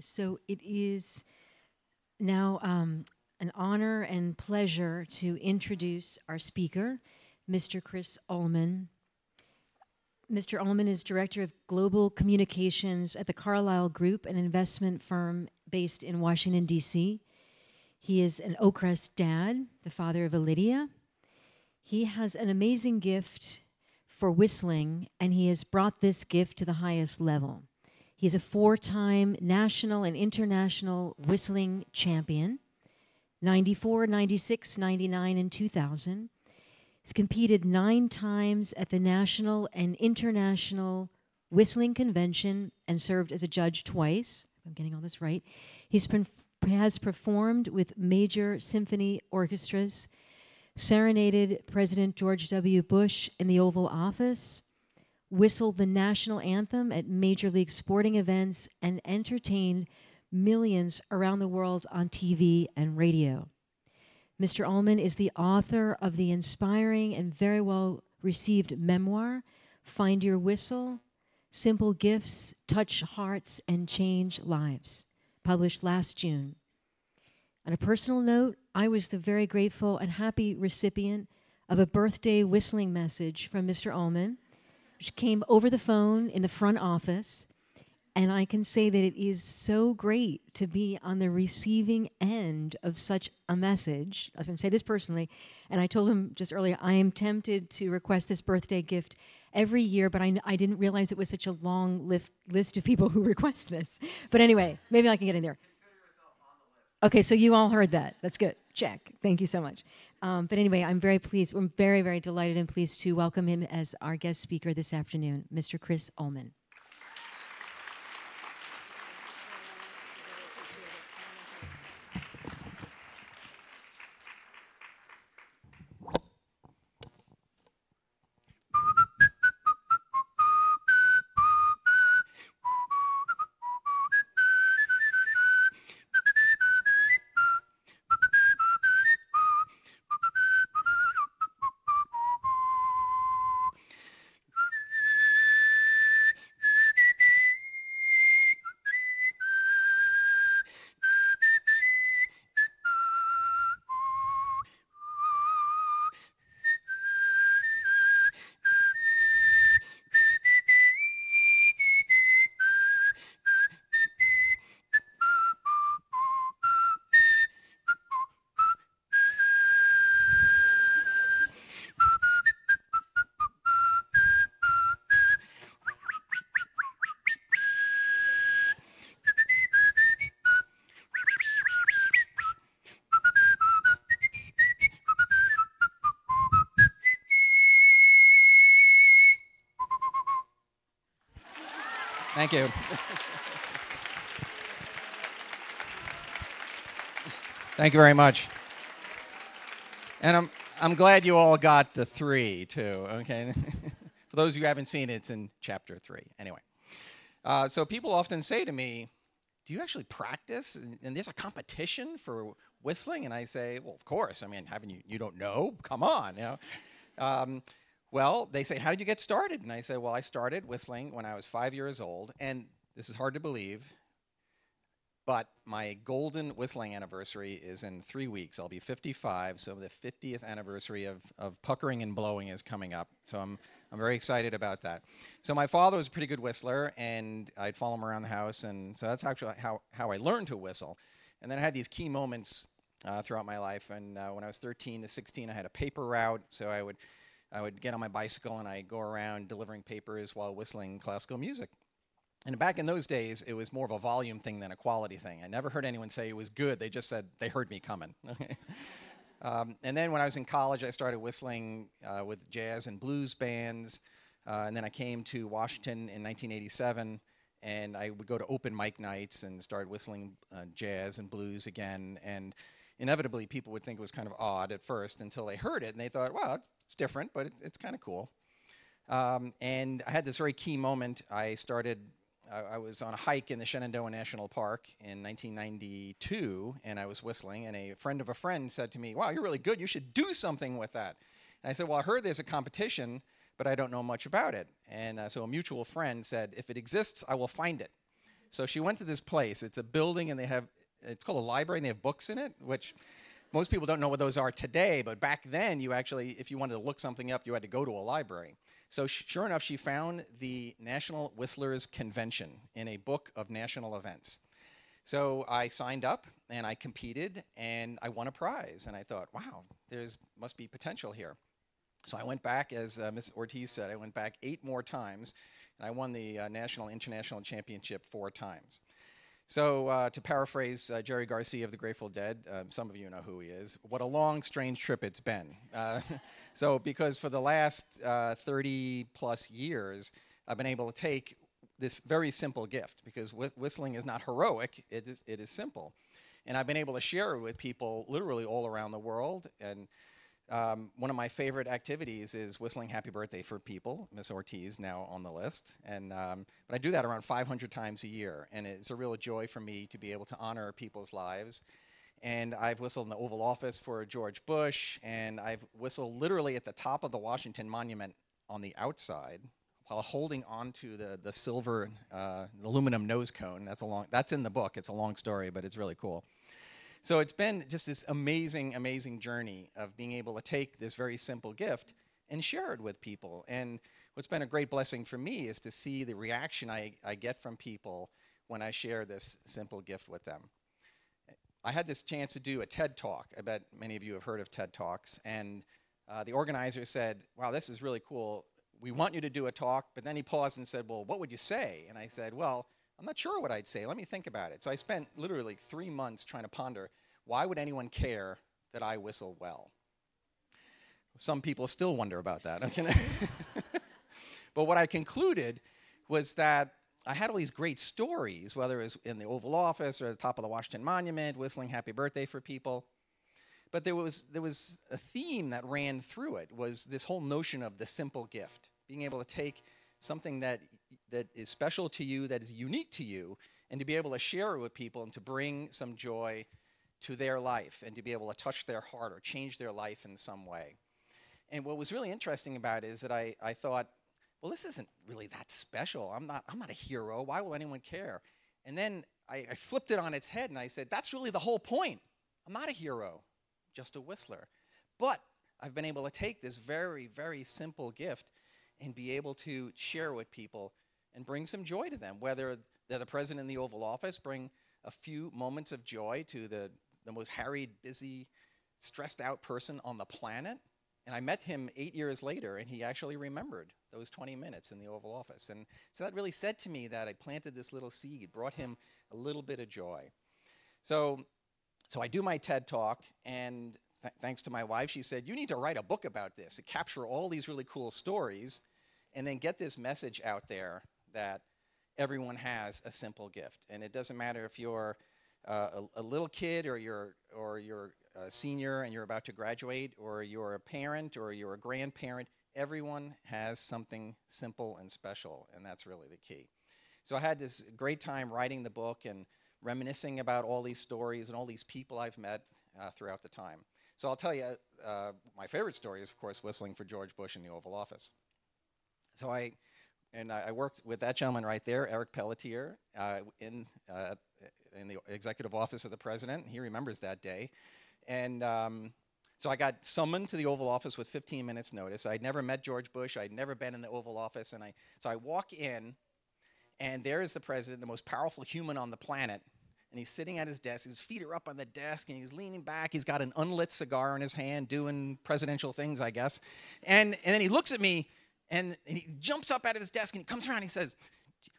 So it is now um, an honor and pleasure to introduce our speaker, Mr. Chris Ullman. Mr. Ullman is Director of Global Communications at the Carlyle Group, an investment firm based in Washington, D.C. He is an Oakcrest dad, the father of Lydia. He has an amazing gift for whistling, and he has brought this gift to the highest level. He's a four time national and international whistling champion 94, 96, 99, and 2000. He's competed nine times at the national and international whistling convention and served as a judge twice. I'm getting all this right. He's been, has performed with major symphony orchestras, serenaded President George W. Bush in the Oval Office, whistled the national anthem at major league sporting events, and entertained millions around the world on TV and radio. Mr. Ullman is the author of the inspiring and very well received memoir, Find Your Whistle Simple Gifts Touch Hearts and Change Lives, published last June. On a personal note, I was the very grateful and happy recipient of a birthday whistling message from Mr. Ullman she came over the phone in the front office. And I can say that it is so great to be on the receiving end of such a message. I was going to say this personally, and I told him just earlier I am tempted to request this birthday gift every year, but I, I didn't realize it was such a long lift, list of people who request this. But anyway, maybe I can get in there. Okay, so you all heard that. That's good. Check. Thank you so much. Um, but anyway, I'm very pleased. We're very, very delighted and pleased to welcome him as our guest speaker this afternoon, Mr. Chris Ullman. Thank you. Thank you very much. And I'm, I'm glad you all got the three, too, okay? For those of you who haven't seen it, it's in chapter three. Anyway, uh, so people often say to me, Do you actually practice? And, and, there's a competition for whistling? And I say, Well, of course. I mean, haven't you, you don't know? Come on, you know? Um, well, they say, How did you get started? And I say, Well, I started whistling when I was five years old. And this is hard to believe, but my golden whistling anniversary is in three weeks. I'll be 55, so the 50th anniversary of, of puckering and blowing is coming up. So I'm, I'm very excited about that. So my father was a pretty good whistler, and I'd follow him around the house. And so that's actually how, how I learned to whistle. And then I had these key moments uh, throughout my life. And uh, when I was 13 to 16, I had a paper route, so I would I would get on my bicycle and I'd go around delivering papers while whistling classical music. And back in those days, it was more of a volume thing than a quality thing. I never heard anyone say it was good. They just said they heard me coming. um, and then when I was in college, I started whistling uh, with jazz and blues bands. Uh, and then I came to Washington in 1987, and I would go to open mic nights and start whistling uh, jazz and blues again. And inevitably, people would think it was kind of odd at first until they heard it, and they thought, "Wow, it's different, but it, it's kind of cool. Um, and I had this very key moment. I started, I, I, was on a hike in the Shenandoah National Park in 1992, and I was whistling, and a friend of a friend said to me, Wow, you're really good. You should do something with that. And I said, Well, I heard there's a competition, but I don't know much about it. And uh, so a mutual friend said, If it exists, I will find it. So she went to this place. It's a building, and they have it's called a library, and they have books in it, which most people don't know what those are today. But back then, you actually, if you wanted to look something up, you had to go to a library. So sh- sure enough, she found the National Whistlers Convention in a book of national events. So I signed up and I competed and I won a prize. And I thought, wow, there's must be potential here. So I went back, as uh, Ms. Ortiz said, I went back eight more times, and I won the uh, national international championship four times. So, uh, to paraphrase uh, Jerry Garcia of the Grateful Dead, um, some of you know who he is, what a long, strange trip it's been. Uh, so, because for the last uh, 30 plus years, I've been able to take this very simple gift, because wh- whistling is not heroic, it is, it is simple. And I've been able to share it with people literally all around the world. And um, one of my favorite activities is whistling happy birthday for people. Miss Ortiz now on the list. And, um, but I do that around 500 times a year. And it's a real joy for me to be able to honor people's lives. And I've whistled in the Oval Office for George Bush. And I've whistled literally at the top of the Washington Monument on the outside while holding onto the, the silver uh, aluminum nose cone. That's, a long, that's in the book. It's a long story, but it's really cool. So it's been just this amazing, amazing journey of being able to take this very simple gift and share it with people. And what's been a great blessing for me is to see the reaction I, I get from people when I share this simple gift with them. I had this chance to do a TED talk. I bet many of you have heard of TED Talks. And uh, the organizer said, Wow, this is really cool. We want you to do a talk. But then he paused and said, Well, what would you say? And I said, Well, I'm not sure what I'd say. Let me think about it. So I spent literally three months trying to ponder why would anyone care that I whistle well? Some people still wonder about that. but what I concluded was that I had all these great stories, whether it was in the Oval Office or at the top of the Washington Monument, whistling happy birthday for people. But there was, there was a theme that ran through it, was this whole notion of the simple gift, being able to take something that that is special to you, that is unique to you, and to be able to share it with people and to bring some joy to their life and to be able to touch their heart or change their life in some way. And what was really interesting about it is that I, I thought, well, this isn't really that special. I'm not, I'm not a hero. Why will anyone care? And then I, I flipped it on its head and I said, that's really the whole point. I'm not a hero, just a whistler. But I've been able to take this very, very simple gift and be able to share with people and bring some joy to them, whether they're the president in the Oval Office, bring a few moments of joy to the, the most harried, busy, stressed out person on the planet. And I met him eight years later, and he actually remembered those 20 minutes in the Oval Office. And so that really said to me that I planted this little seed, brought him a little bit of joy. So, so I do my TED talk, and th- thanks to my wife, she said, You need to write a book about this to capture all these really cool stories and then get this message out there that everyone has a simple gift. And it doesn't matter if you're uh, a, a, little kid or you're, or you're a senior and you're about to graduate or you're a parent or you're a grandparent, everyone has something simple and special, and that's really the key. So I had this great time writing the book and reminiscing about all these stories and all these people I've met uh, throughout the time. So I'll tell you, uh, my favorite story is, of course, whistling for George Bush in the Oval Office. So I and I, worked with that gentleman right there, Eric Pelletier, uh, in uh, in the executive office of the president. He remembers that day, and um, so I got summoned to the Oval Office with 15 minutes notice. I'd never met George Bush. I'd never been in the Oval Office, and I so I walk in, and there is the president, the most powerful human on the planet. And he's sitting at his desk. His feet are up on the desk, and he's leaning back. He's got an unlit cigar in his hand, doing presidential things, I guess. And, and then he looks at me, and, he jumps up out of his desk and he comes around and he says,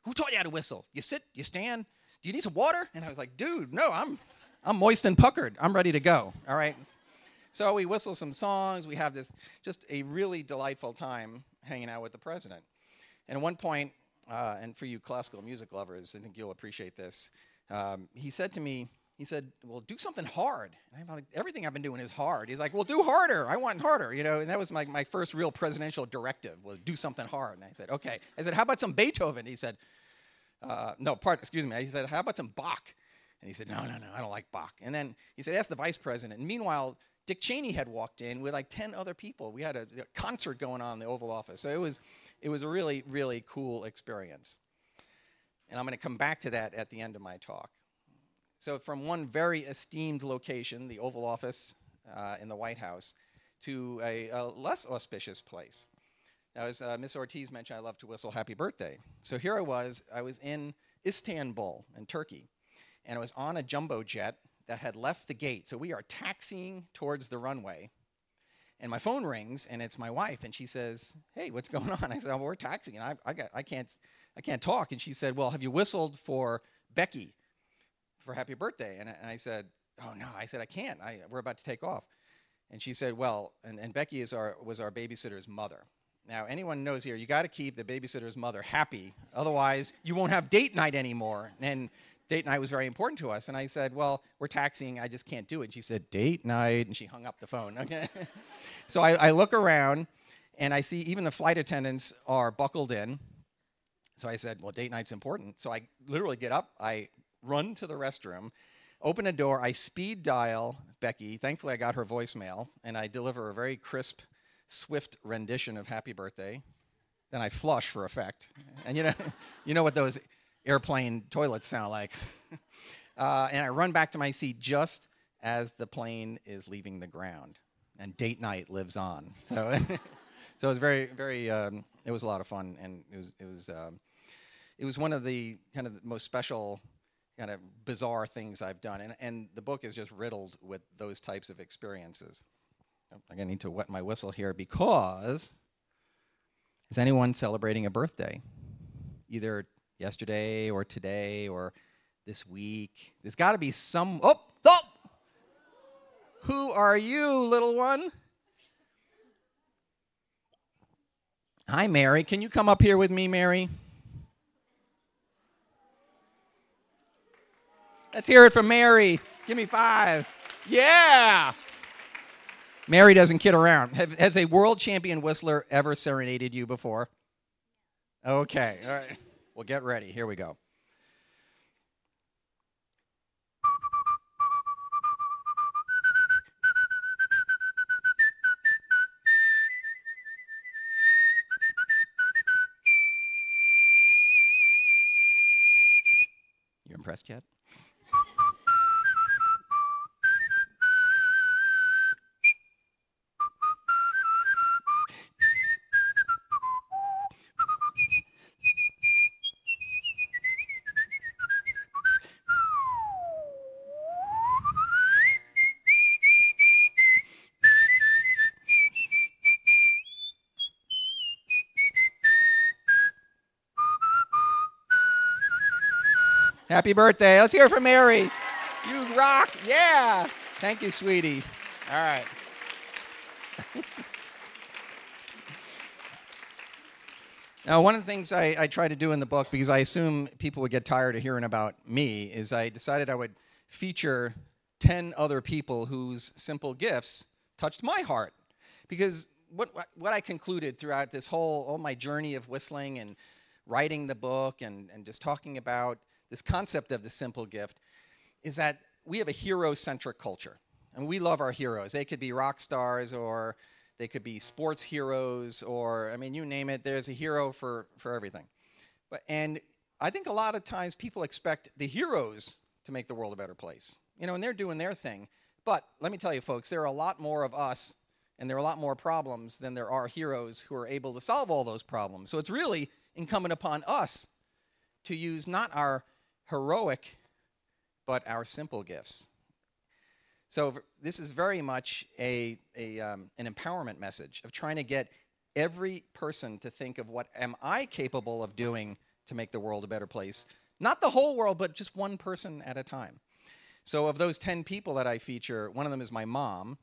Who taught you how to whistle? You sit, you stand, do you need some water? And I was like, Dude, no, I'm, I'm moist and puckered. I'm ready to go. All right. So we whistle some songs. We have this just a really delightful time hanging out with the president. And at one point, uh, and for you classical music lovers, I think you'll appreciate this. Um, he said to me, he said, "Well, do something hard." And I'm like, "Everything I've been doing is hard." He's like, "Well, do harder. I want harder." You know, and that was my, my first real presidential directive was do something hard. And I said, "Okay." I said, "How about some Beethoven?" He said, uh, "No, part. Excuse me." He said, "How about some Bach?" And he said, "No, no, no. I don't like Bach." And then he said, "Ask the vice president." And meanwhile, Dick Cheney had walked in with like ten other people. We had a, a concert going on in the Oval Office. So it was, it was a really, really cool experience. And I'm going to come back to that at the end of my talk. So, from one very esteemed location, the Oval Office uh, in the White House, to a, a less auspicious place. Now, as uh, Miss Ortiz mentioned, I love to whistle happy birthday. So here I was, I was in Istanbul, in Turkey, and I was on a jumbo jet that had left the gate. So we are taxiing towards the runway, and my phone rings, and it's my wife, and she says, "Hey, what's going on?" I said, "Well, we're taxiing, and I, I, got, I can't, I can't talk." And she said, "Well, have you whistled for Becky for happy birthday?" And I, and I said, "Oh no," I said, "I can't. I, we're about to take off." And she said, "Well," and, and Becky is our was our babysitter's mother. Now, anyone knows here, you got to keep the babysitter's mother happy, otherwise you won't have date night anymore. And date night was very important to us. And I said, Well, we're taxiing, I just can't do it. And she said, Date night. And she hung up the phone. Okay. so I, I look around and I see even the flight attendants are buckled in. So I said, Well, date night's important. So I literally get up, I run to the restroom, open a door, I speed dial Becky. Thankfully, I got her voicemail, and I deliver a very crisp, swift rendition of Happy Birthday. Then I flush for effect. And you know, you know what those airplane toilets sound like. uh, and I run back to my seat just as the plane is leaving the ground. And date night lives on. So, so it was very, very, um, it was a lot of fun. And it was, it was, um, it was one of the kind of most special, kind of bizarre things I've done. And, and the book is just riddled with those types of experiences. I'm going to need to wet my whistle here because is anyone celebrating a birthday? Either yesterday or today or this week. There's got to be some. Oh, oh! Who are you, little one? Hi, Mary. Can you come up here with me, Mary? Let's hear it from Mary. Give me five. Yeah. Mary doesn't kid around. Have, has a world champion whistler ever serenaded you before? Okay. All right. Well, get ready. Here we go. You impressed yet? Happy birthday. Let's hear from Mary. You rock. Yeah. Thank you, sweetie. All right. now, one of the things I, I try to do in the book, because I assume people would get tired of hearing about me, is I decided I would feature 10 other people whose simple gifts touched my heart. Because what, what I concluded throughout this whole, all my journey of whistling and writing the book and, and just talking about this concept of the simple gift, is that we have a hero centric culture. And we love our heroes. They could be rock stars or they could be sports heroes or, I mean, you name it, there's a hero for, for everything. But, and I think a lot of times people expect the heroes to make the world a better place. You know, and they're doing their thing. But let me tell you, folks, there are a lot more of us and there are a lot more problems than there are heroes who are able to solve all those problems. So it's really incumbent upon us to use not our heroic, but our simple gifts. So this is very much a, a um, an empowerment message of trying to get every person to think of what am I capable of doing to make the world a better place. Not the whole world, but just one person at a time. So of those 10 people that I feature, one of them is my mom,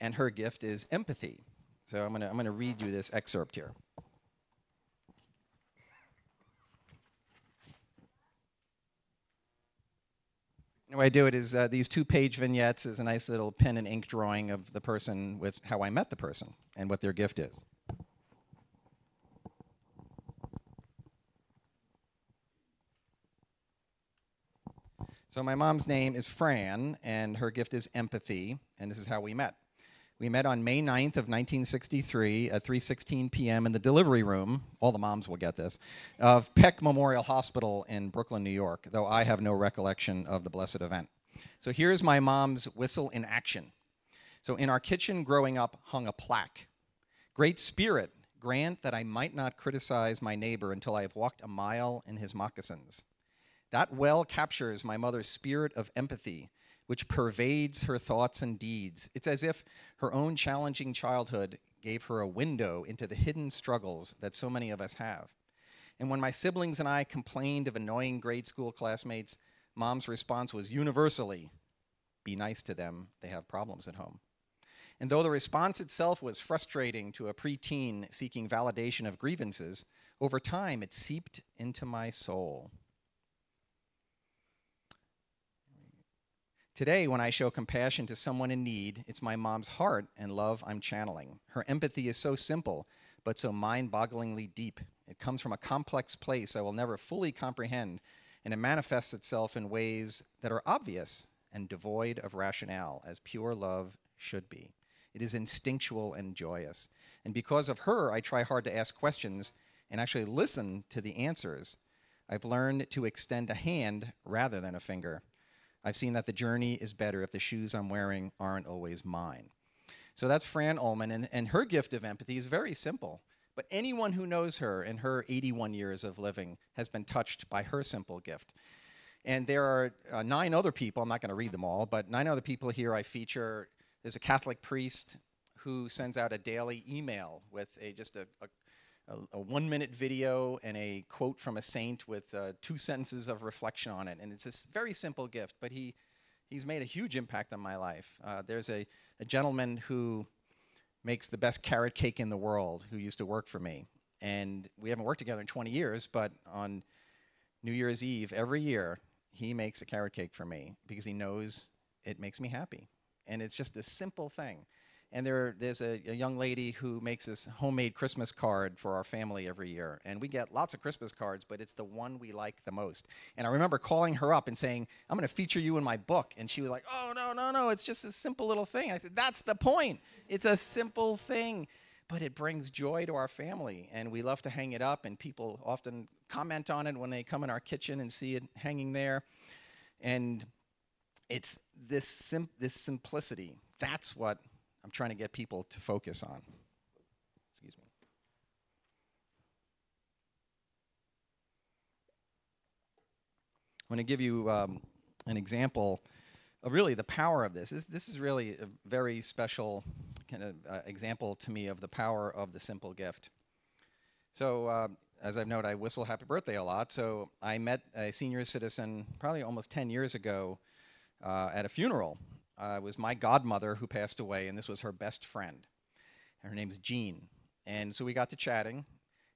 and her gift is empathy. So I'm to I'm to read you this excerpt here. The way I do it is uh, these two page vignettes is a nice little pen and ink drawing of the person with how I met the person and what their gift is. So, my mom's name is Fran, and her gift is empathy, and this is how we met. We met on May 9th of 1963 at 3:16 p.m. in the delivery room. All the moms will get this of Peck Memorial Hospital in Brooklyn, New York. Though I have no recollection of the blessed event. So here's my mom's whistle in action. So in our kitchen growing up hung a plaque. Great Spirit, grant that I might not criticize my neighbor until I have walked a mile in his moccasins. That well captures my mother's spirit of empathy which pervades her thoughts and deeds. It's as if her own challenging childhood gave her a window into the hidden struggles that so many of us have. And when my siblings and I complained of annoying grade school classmates, mom's response was universally be nice to them, they have problems at home. And though the response itself was frustrating to a preteen seeking validation of grievances, over time it seeped into my soul. Today, when I show compassion to someone in need, it's my mom's heart and love I'm channeling. Her empathy is so simple, but so mind bogglingly deep. It comes from a complex place I will never fully comprehend, and it manifests itself in ways that are obvious and devoid of rationale, as pure love should be. It is instinctual and joyous. And because of her, I try hard to ask questions and actually listen to the answers. I've learned to extend a hand rather than a finger. I've seen that the journey is better if the shoes I'm wearing aren't always mine. So that's Fran Ullman, and, and her gift of empathy is very simple. But anyone who knows her in her 81 years of living has been touched by her simple gift. And there are uh, nine other people, I'm not going to read them all, but nine other people here I feature. There's a Catholic priest who sends out a daily email with a, just a, a a, a, one minute video and a quote from a saint with uh, two sentences of reflection on it. And it's this very simple gift, but he, he's made a huge impact on my life. Uh, there's a, a gentleman who makes the best carrot cake in the world who used to work for me. And we haven't worked together in 20 years, but on New Year's Eve every year, he makes a carrot cake for me because he knows it makes me happy. And it's just a simple thing. And there, there's a, a, young lady who makes this homemade Christmas card for our family every year. And we get lots of Christmas cards, but it's the one we like the most. And I remember calling her up and saying, I'm going to feature you in my book. And she was like, Oh, no, no, no, it's just a simple little thing. I said, That's the point. It's a simple thing, but it brings joy to our family. And we love to hang it up, and people often comment on it when they come in our kitchen and see it hanging there. And it's this, sim- this simplicity. That's what I'm trying to get people to focus on. Excuse me. I'm going to give you um, an example of really the power of this. This, this is really a very special kind of uh, example to me of the power of the simple gift. So, uh, as I've noted, I whistle happy birthday a lot. So, I met a senior citizen probably almost 10 years ago uh, at a funeral uh, was my godmother who passed away, and this was her best friend. Her name's Jean. And so we got to chatting,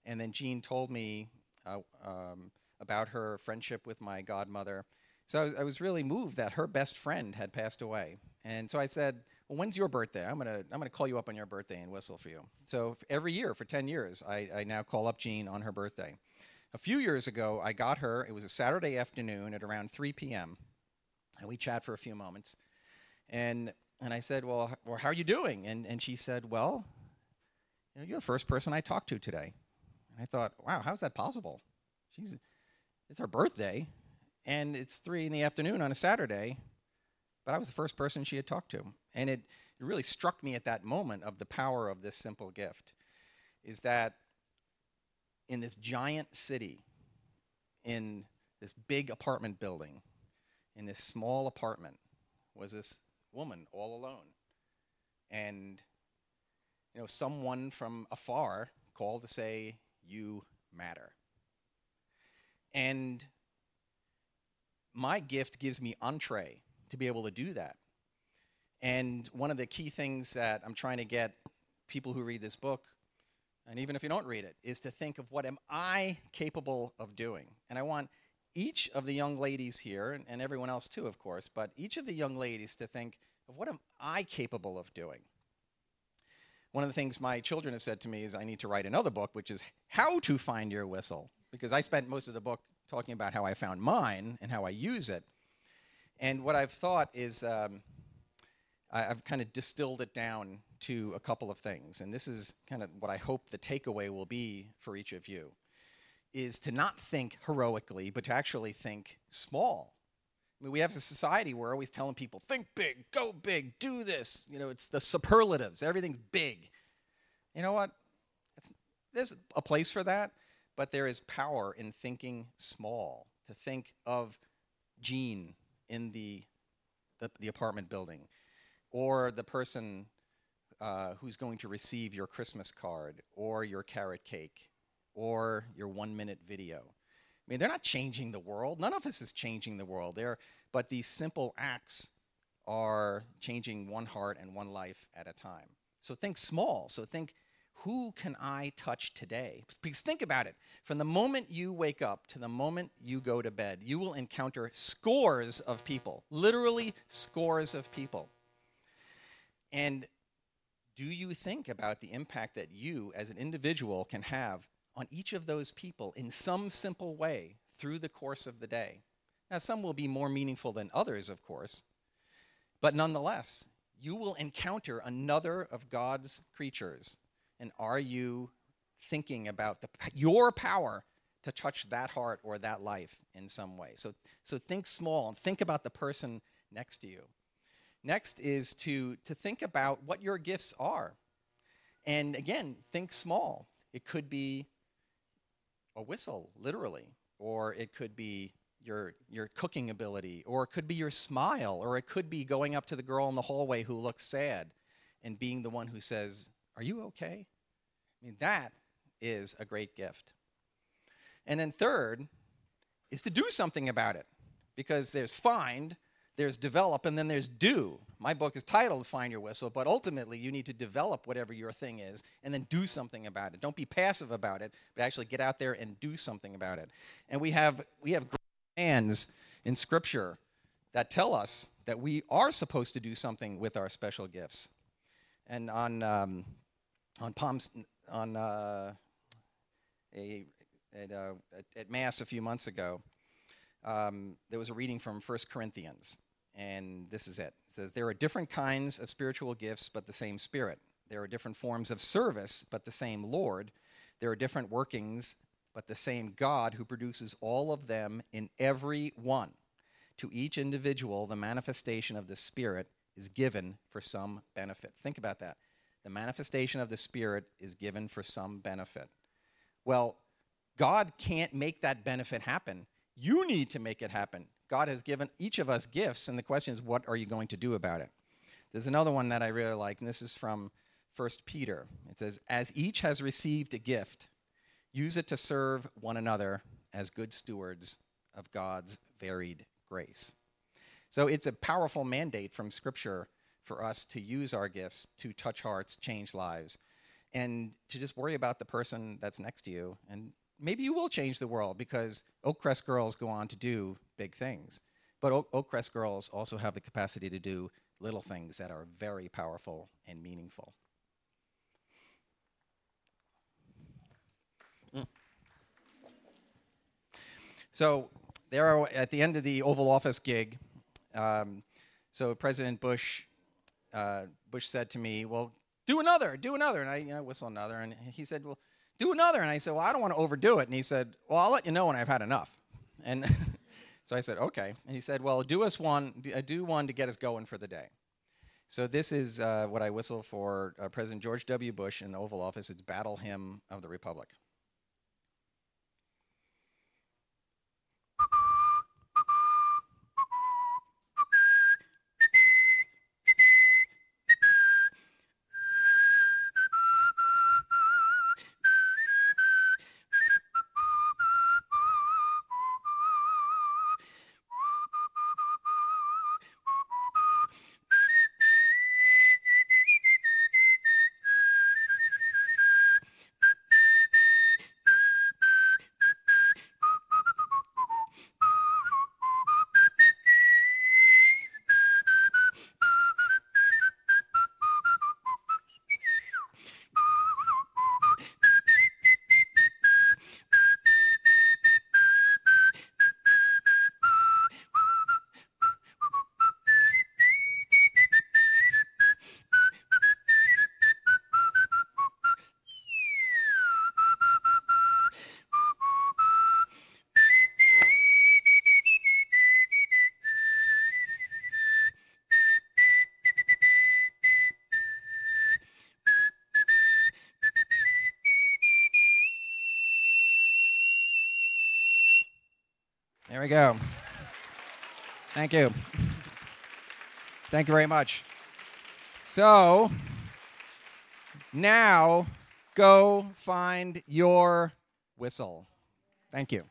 and then Jean told me uh, um, about her friendship with my godmother. So I was, I was, really moved that her best friend had passed away. And so I said, Well, when's your birthday? I'm going to I'm gonna call you up on your birthday and whistle for you. So every year for 10 years, I, I now call up Jean on her birthday. A few years ago, I got her, it was a Saturday afternoon at around 3 p.m., and we chat for a few moments. And, and I said, well, well, how are you doing? And, and she said, well, you know, you're the first person I talked to today. And I thought, wow, how's that possible? She's, it's her birthday, and it's three in the afternoon on a Saturday, but I was the first person she had talked to. And it, it really struck me at that moment of the power of this simple gift is that in this giant city, in this big apartment building, in this small apartment, was this woman all alone. And, you know, someone from afar called to say, You matter. And my gift gives me entree to be able to do that. And one of the key things that I'm trying to get people who read this book, and even if you don't read it, is to think of what am I capable of doing? And I want each of the young ladies here, and everyone else too, of course, but each of the young ladies to think of what am I capable of doing? One of the things my children have said to me is I need to write another book, which is how to find your whistle, because I spent most of the book talking about how I found mine and how I use it. And what I've thought is um, I, have kind of distilled it down to a couple of things, and this is kind of what I hope the takeaway will be for each of you, is to not think heroically, but to actually think small. I mean, we have a society where we're always telling people, think big, go big, do this. You know, it's the superlatives, everything's big. You know what? It's, there's a place for that, but there is power in thinking small, to think of Jean in the, the, the apartment building, or the person uh, who's going to receive your Christmas card, or your carrot cake, or your one minute video. I mean, they're not changing the world. None of us is changing the world. They're, but these simple acts are changing one heart and one life at a time. So think small. So think, who can I touch today? Because think about it. From the moment you wake up to the moment you go to bed, you will encounter scores of people, literally scores of people. And do you think about the impact that you as an individual can have on each of those people in some simple way through the course of the day. Now, some will be more meaningful than others, of course, but nonetheless, you will encounter another of God's creatures. And are you thinking about the, your power to touch that heart or that life in some way? So, so think small and think about the person next to you. Next is to, to think about what your gifts are. And again, think small. It could be a whistle, literally, or it could be your, your cooking ability, or it could be your smile, or it could be going up to the girl in the hallway who looks sad and being the one who says, Are you okay? I mean, that is a great gift. And then, third, is to do something about it because there's find, there's develop, and then there's do. My book is titled Find Your Whistle, but ultimately you need to develop whatever your thing is and then do something about it. Don't be passive about it, but actually get out there and do something about it. And we have, we have commands in Scripture that tell us that we are supposed to do something with our special gifts. And on, um, on Palms, on uh, a, at, uh, at, Mass a few months ago, um, there was a reading from 1 Corinthians and this is it. It says, There are different kinds of spiritual gifts, but the same Spirit. There are different forms of service, but the same Lord. There are different workings, but the same God who produces all of them in every one. To each individual, the manifestation of the Spirit is given for some benefit. Think about that. The manifestation of the Spirit is given for some benefit. Well, God can't make that benefit happen. You need to make it happen. God has given each of us gifts, and the question is, what are you going to do about it? There's another one that I really like, and this is from 1 Peter. It says, As each has received a gift, use it to serve one another as good stewards of God's varied grace. So it's a powerful mandate from Scripture for us to use our gifts to touch hearts, change lives, and to just worry about the person that's next to you and maybe you will change the world because Oakcrest girls go on to do big things. But Oak, Oakcrest girls also have the capacity to do little things that are very powerful and meaningful. Mm. So there are, at the end of the Oval Office gig, um, so President Bush, uh, Bush said to me, "Well, do another, do another," and I you know, whistle another, and he said, "Well, do another. And I said, well, I don't want to overdo it. And he said, well, I'll let you know when I've had enough. And so I said, okay. And he said, well, do us one, do one to get us going for the day. So this is uh, what I whistle for uh, President George W. Bush in the Oval Office. It's Battle Hymn of the Republic. We go. Thank you. Thank you very much. So now go find your whistle. Thank you.